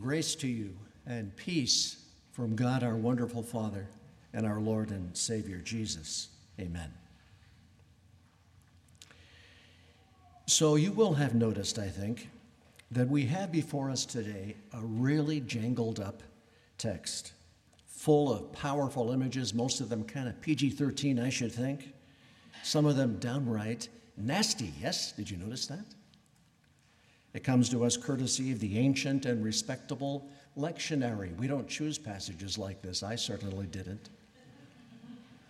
Grace to you and peace from God our wonderful Father and our Lord and Savior Jesus. Amen. So, you will have noticed, I think, that we have before us today a really jangled up text, full of powerful images, most of them kind of PG 13, I should think, some of them downright nasty. Yes? Did you notice that? It comes to us courtesy of the ancient and respectable lectionary. We don't choose passages like this. I certainly didn't.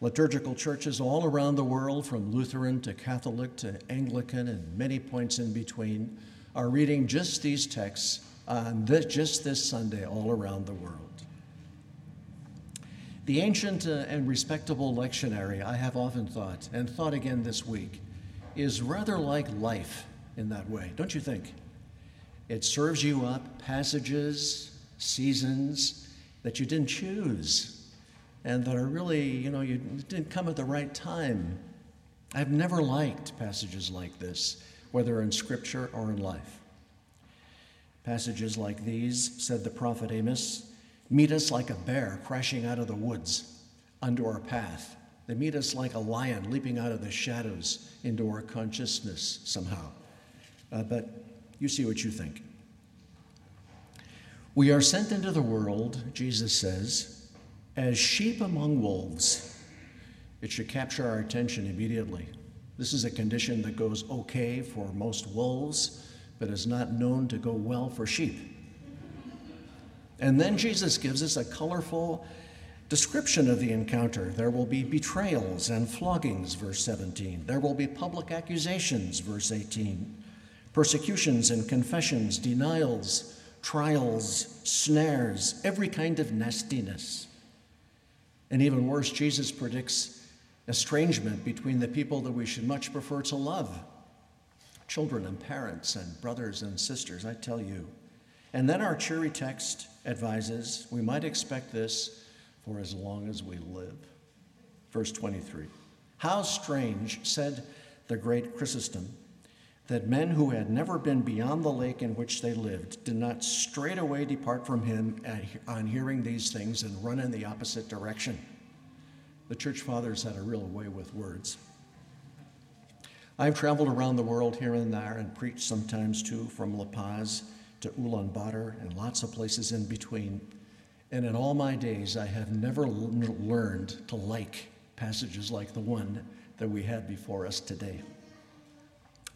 Liturgical churches all around the world, from Lutheran to Catholic to Anglican and many points in between, are reading just these texts on this, just this Sunday all around the world. The ancient uh, and respectable lectionary, I have often thought, and thought again this week, is rather like life in that way, don't you think? It serves you up passages, seasons that you didn't choose and that are really, you know, you didn't come at the right time. I've never liked passages like this, whether in scripture or in life. Passages like these, said the prophet Amos, meet us like a bear crashing out of the woods unto our path. They meet us like a lion leaping out of the shadows into our consciousness somehow. Uh, but you see what you think. We are sent into the world, Jesus says, as sheep among wolves. It should capture our attention immediately. This is a condition that goes okay for most wolves, but is not known to go well for sheep. And then Jesus gives us a colorful description of the encounter. There will be betrayals and floggings, verse 17. There will be public accusations, verse 18 persecutions and confessions, denials, trials, snares, every kind of nastiness. And even worse, Jesus predicts estrangement between the people that we should much prefer to love children and parents and brothers and sisters, I tell you. And then our cheery text advises we might expect this for as long as we live. Verse 23 How strange, said the great Chrysostom that men who had never been beyond the lake in which they lived did not straightway depart from him on hearing these things and run in the opposite direction. The church fathers had a real way with words. I've traveled around the world here and there and preached sometimes too, from La Paz to Ulaanbaatar and lots of places in between. And in all my days, I have never learned to like passages like the one that we had before us today.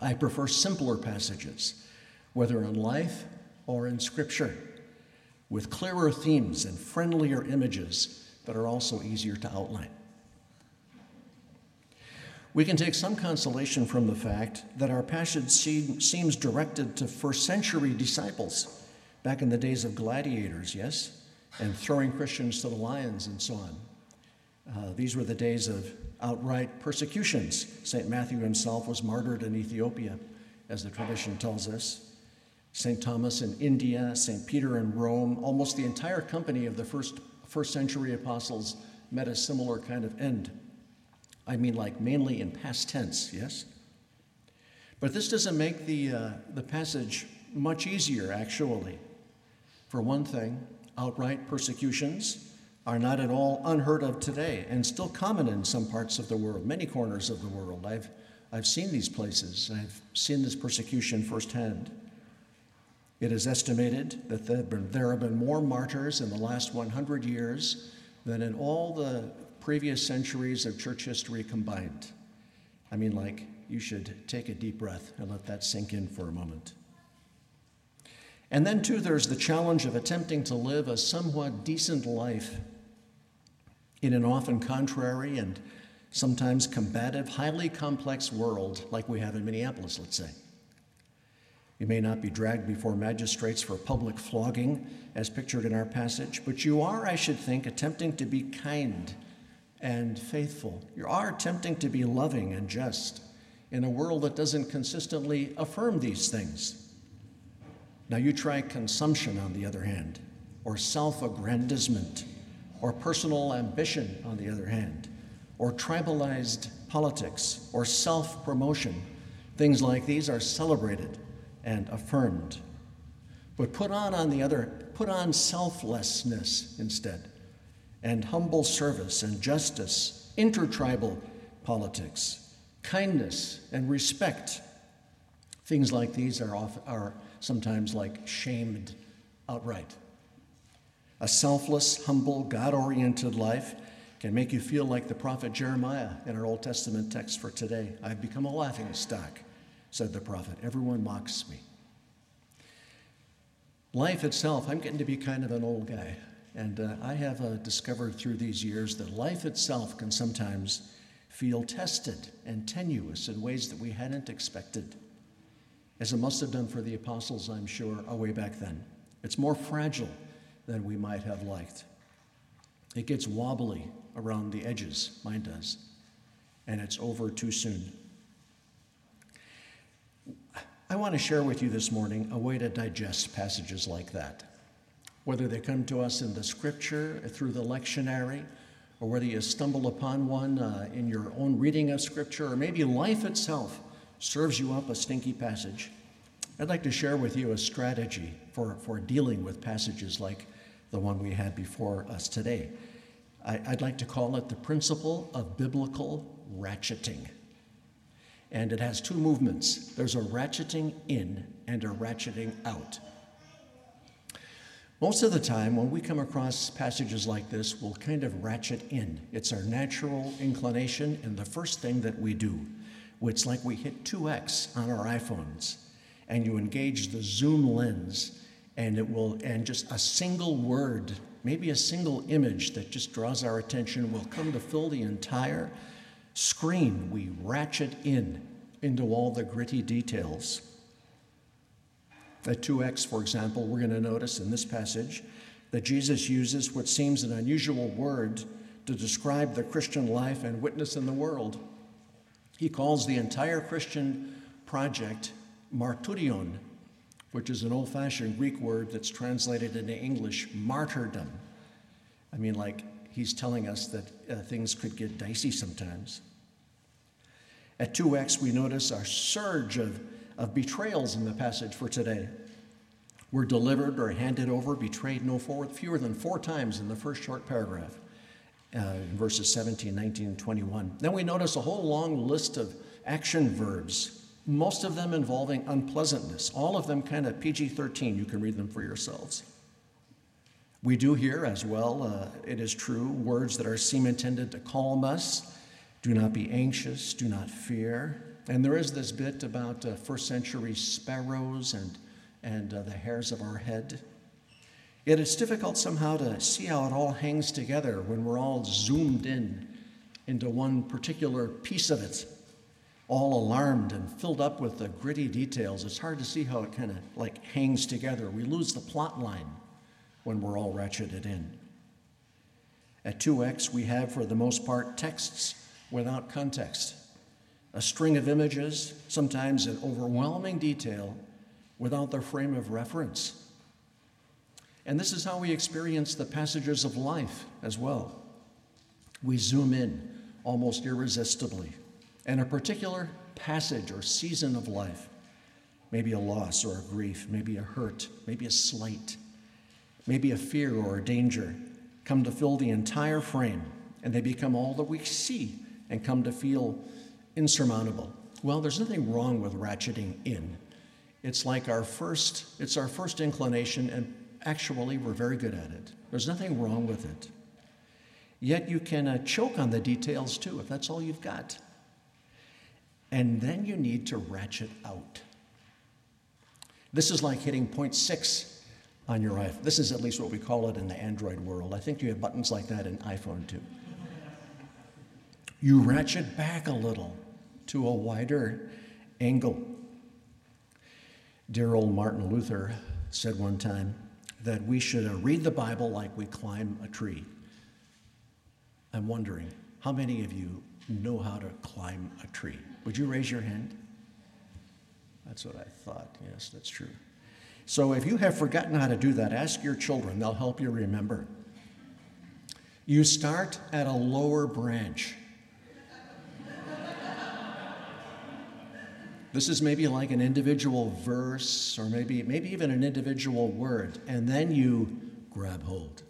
I prefer simpler passages, whether in life or in Scripture, with clearer themes and friendlier images that are also easier to outline. We can take some consolation from the fact that our passage seems directed to first century disciples back in the days of gladiators, yes, and throwing Christians to the lions and so on. Uh, these were the days of outright persecutions. St. Matthew himself was martyred in Ethiopia, as the tradition tells us. St. Thomas in India, St. Peter in Rome, almost the entire company of the first, first century apostles met a similar kind of end. I mean, like mainly in past tense, yes? But this doesn't make the, uh, the passage much easier, actually. For one thing, outright persecutions are not at all unheard of today and still common in some parts of the world, many corners of the world. I've, I've seen these places, I've seen this persecution firsthand. It is estimated that there have, been, there have been more martyrs in the last 100 years than in all the previous centuries of church history combined. I mean, like, you should take a deep breath and let that sink in for a moment. And then, too, there's the challenge of attempting to live a somewhat decent life in an often contrary and sometimes combative, highly complex world like we have in Minneapolis, let's say. You may not be dragged before magistrates for public flogging, as pictured in our passage, but you are, I should think, attempting to be kind and faithful. You are attempting to be loving and just in a world that doesn't consistently affirm these things. Now, you try consumption, on the other hand, or self aggrandizement, or personal ambition, on the other hand, or tribalized politics, or self promotion. Things like these are celebrated and affirmed. But put on, on the other, put on selflessness instead, and humble service and justice, intertribal politics, kindness and respect. Things like these are, often, are sometimes like shamed outright. A selfless, humble, God oriented life can make you feel like the prophet Jeremiah in our Old Testament text for today. I've become a laughing stock, said the prophet. Everyone mocks me. Life itself, I'm getting to be kind of an old guy. And uh, I have uh, discovered through these years that life itself can sometimes feel tested and tenuous in ways that we hadn't expected, as it must have done for the apostles, I'm sure, way back then. It's more fragile than we might have liked. It gets wobbly around the edges, mine does, and it's over too soon. I want to share with you this morning a way to digest passages like that. Whether they come to us in the scripture, through the lectionary, or whether you stumble upon one uh, in your own reading of scripture, or maybe life itself serves you up a stinky passage. I'd like to share with you a strategy for, for dealing with passages like the one we had before us today. I, I'd like to call it the principle of biblical ratcheting. And it has two movements there's a ratcheting in and a ratcheting out. Most of the time, when we come across passages like this, we'll kind of ratchet in. It's our natural inclination, and the first thing that we do. It's like we hit 2x on our iPhones, and you engage the zoom lens, and it will, and just a single word, maybe a single image that just draws our attention will come to fill the entire screen. We ratchet in into all the gritty details. At 2x, for example, we're going to notice in this passage that Jesus uses what seems an unusual word to describe the Christian life and witness in the world. He calls the entire Christian project martyrion, which is an old fashioned Greek word that's translated into English martyrdom. I mean, like he's telling us that uh, things could get dicey sometimes. At 2x, we notice a surge of of betrayals in the passage for today. Were delivered or handed over, betrayed no four, fewer than four times in the first short paragraph, uh, verses 17, 19, and 21. Then we notice a whole long list of action verbs, most of them involving unpleasantness, all of them kind of PG 13. You can read them for yourselves. We do hear as well, uh, it is true, words that are seem intended to calm us. Do not be anxious, do not fear, and there is this bit about uh, first century sparrows and, and uh, the hairs of our head. Yet it's difficult somehow to see how it all hangs together when we're all zoomed in into one particular piece of it, all alarmed and filled up with the gritty details. It's hard to see how it kind of like hangs together. We lose the plot line when we're all ratcheted in. At 2x, we have, for the most part, texts without context a string of images, sometimes in overwhelming detail, without their frame of reference. And this is how we experience the passages of life as well. We zoom in almost irresistibly, and a particular passage or season of life, maybe a loss or a grief, maybe a hurt, maybe a slight, maybe a fear or a danger, come to fill the entire frame, and they become all that we see and come to feel insurmountable. Well, there's nothing wrong with ratcheting in. It's like our first, it's our first inclination, and actually, we're very good at it. There's nothing wrong with it. Yet you can uh, choke on the details too, if that's all you've got. And then you need to ratchet out. This is like hitting point six on your iPhone. This is at least what we call it in the Android world. I think you have buttons like that in iPhone too. You ratchet back a little to a wider angle. Dear old Martin Luther said one time that we should uh, read the Bible like we climb a tree. I'm wondering, how many of you know how to climb a tree? Would you raise your hand? That's what I thought. Yes, that's true. So if you have forgotten how to do that, ask your children, they'll help you remember. You start at a lower branch This is maybe like an individual verse or maybe, maybe even an individual word, and then you grab hold.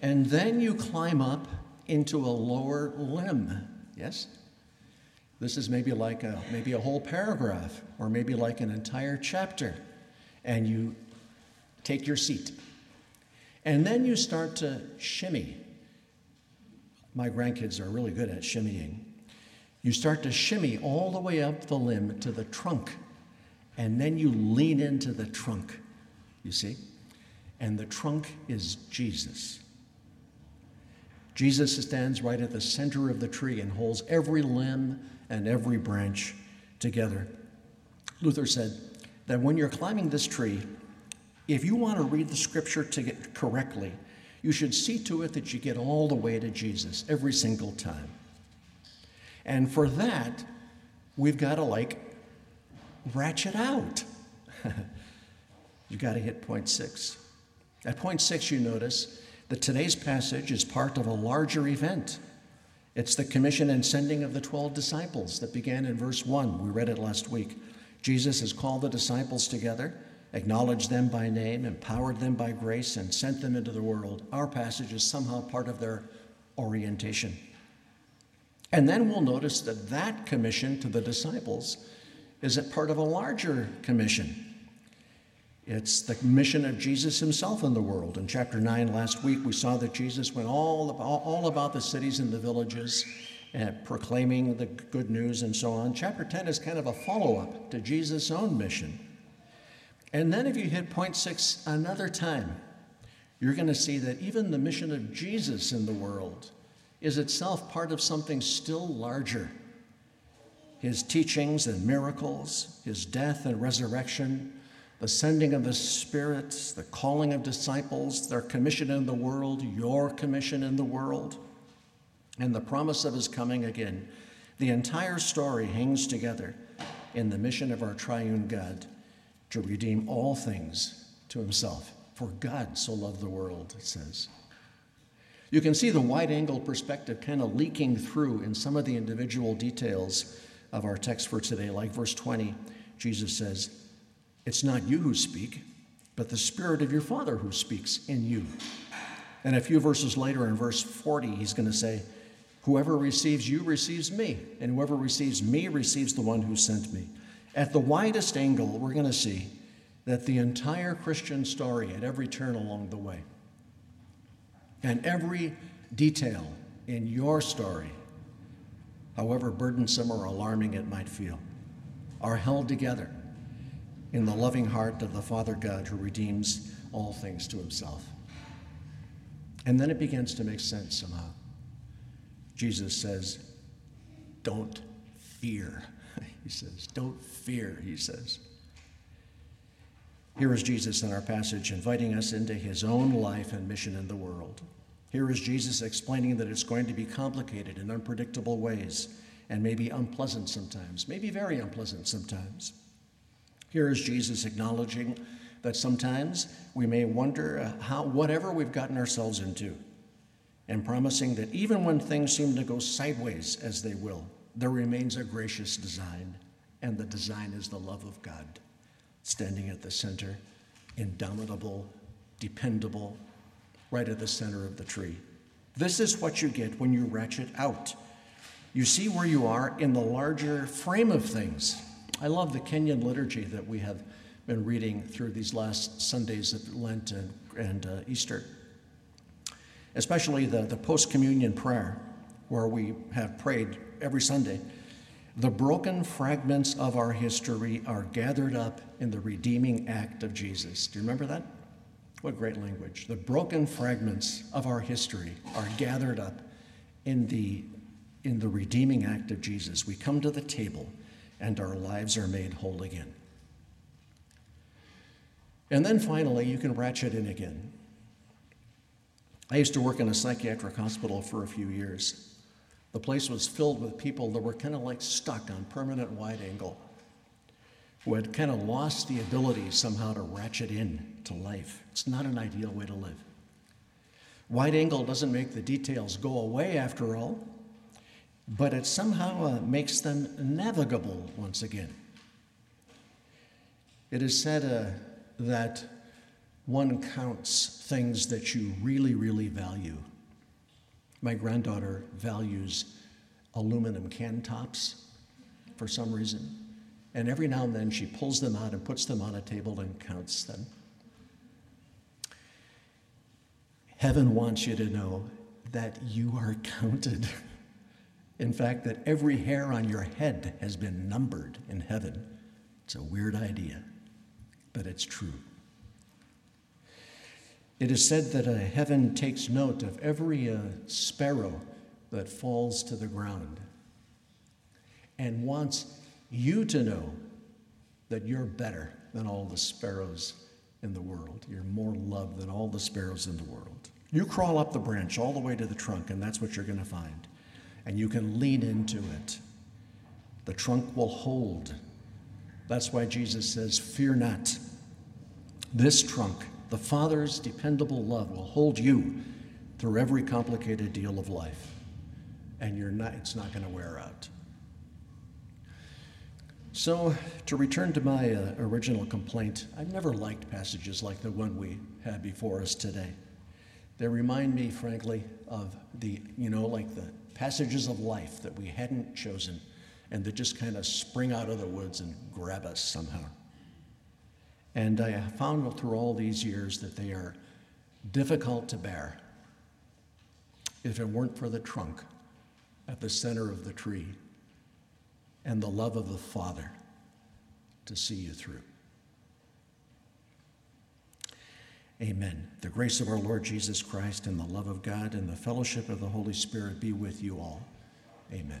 And then you climb up into a lower limb. Yes? This is maybe like a maybe a whole paragraph or maybe like an entire chapter. And you take your seat. And then you start to shimmy. My grandkids are really good at shimmying. You start to shimmy all the way up the limb to the trunk. And then you lean into the trunk, you see? And the trunk is Jesus. Jesus stands right at the center of the tree and holds every limb and every branch together. Luther said that when you're climbing this tree, if you want to read the scripture to get correctly, you should see to it that you get all the way to Jesus every single time. And for that, we've got to like ratchet out. You've got to hit point six. At point six, you notice that today's passage is part of a larger event. It's the commission and sending of the 12 disciples that began in verse 1. We read it last week. Jesus has called the disciples together, acknowledged them by name, empowered them by grace, and sent them into the world. Our passage is somehow part of their orientation. And then we'll notice that that commission to the disciples is a part of a larger commission it's the mission of Jesus himself in the world. In chapter 9 last week, we saw that Jesus went all, all about the cities and the villages and proclaiming the good news and so on. Chapter 10 is kind of a follow up to Jesus' own mission. And then if you hit point six another time, you're going to see that even the mission of Jesus in the world is itself part of something still larger. His teachings and miracles, his death and resurrection, the sending of the Spirit, the calling of disciples, their commission in the world, your commission in the world, and the promise of his coming again. The entire story hangs together in the mission of our triune God to redeem all things to himself. For God so loved the world, it says. You can see the wide angle perspective kind of leaking through in some of the individual details of our text for today, like verse 20. Jesus says, it's not you who speak, but the Spirit of your Father who speaks in you. And a few verses later, in verse 40, he's going to say, Whoever receives you receives me, and whoever receives me receives the one who sent me. At the widest angle, we're going to see that the entire Christian story at every turn along the way and every detail in your story, however burdensome or alarming it might feel, are held together in the loving heart of the Father God who redeems all things to himself. And then it begins to make sense somehow. Jesus says, Don't fear. He says, Don't fear, he says. Here is Jesus in our passage inviting us into his own life and mission in the world. Here is Jesus explaining that it's going to be complicated in unpredictable ways and maybe unpleasant sometimes, maybe very unpleasant sometimes. Here is Jesus acknowledging that sometimes we may wonder uh, how whatever we've gotten ourselves into, and promising that even when things seem to go sideways as they will, there remains a gracious design, and the design is the love of God standing at the center, indomitable, dependable, right at the center of the tree. This is what you get when you ratchet out. You see where you are in the larger frame of things. I love the Kenyan liturgy that we have been reading through these last Sundays of Lent and, and uh, Easter, especially the, the post communion prayer, where we have prayed every Sunday. The broken fragments of our history are gathered up in the redeeming act of Jesus. Do you remember that? What great language. The broken fragments of our history are gathered up in the, in the redeeming act of Jesus. We come to the table and our lives are made whole again. And then finally, you can ratchet in again. I used to work in a psychiatric hospital for a few years. The place was filled with people that were kind of like stuck on permanent wide angle, who had kind of lost the ability somehow to ratchet in to life. It's not an ideal way to live. Wide angle doesn't make the details go away after all, but it somehow uh, makes them navigable once again. It is said uh, that one counts things that you really, really value. My granddaughter values aluminum can tops for some reason. And every now and then she pulls them out and puts them on a table and counts them. Heaven wants you to know that you are counted. In fact, that every hair on your head has been numbered in heaven. It's a weird idea, but it's true. It is said that a heaven takes note of every uh, sparrow that falls to the ground and wants you to know that you're better than all the sparrows in the world. You're more loved than all the sparrows in the world. You crawl up the branch all the way to the trunk, and that's what you're going to find. And you can lean into it. The trunk will hold. That's why Jesus says, Fear not. This trunk, the Father's dependable love, will hold you through every complicated deal of life. And you're not, it's not going to wear out. So, to return to my uh, original complaint, I've never liked passages like the one we had before us today. They remind me, frankly, of the, you know, like the passages of life that we hadn't chosen and that just kind of spring out of the woods and grab us somehow. And I have found through all these years that they are difficult to bear if it weren't for the trunk at the center of the tree and the love of the Father to see you through. Amen. The grace of our Lord Jesus Christ and the love of God and the fellowship of the Holy Spirit be with you all. Amen.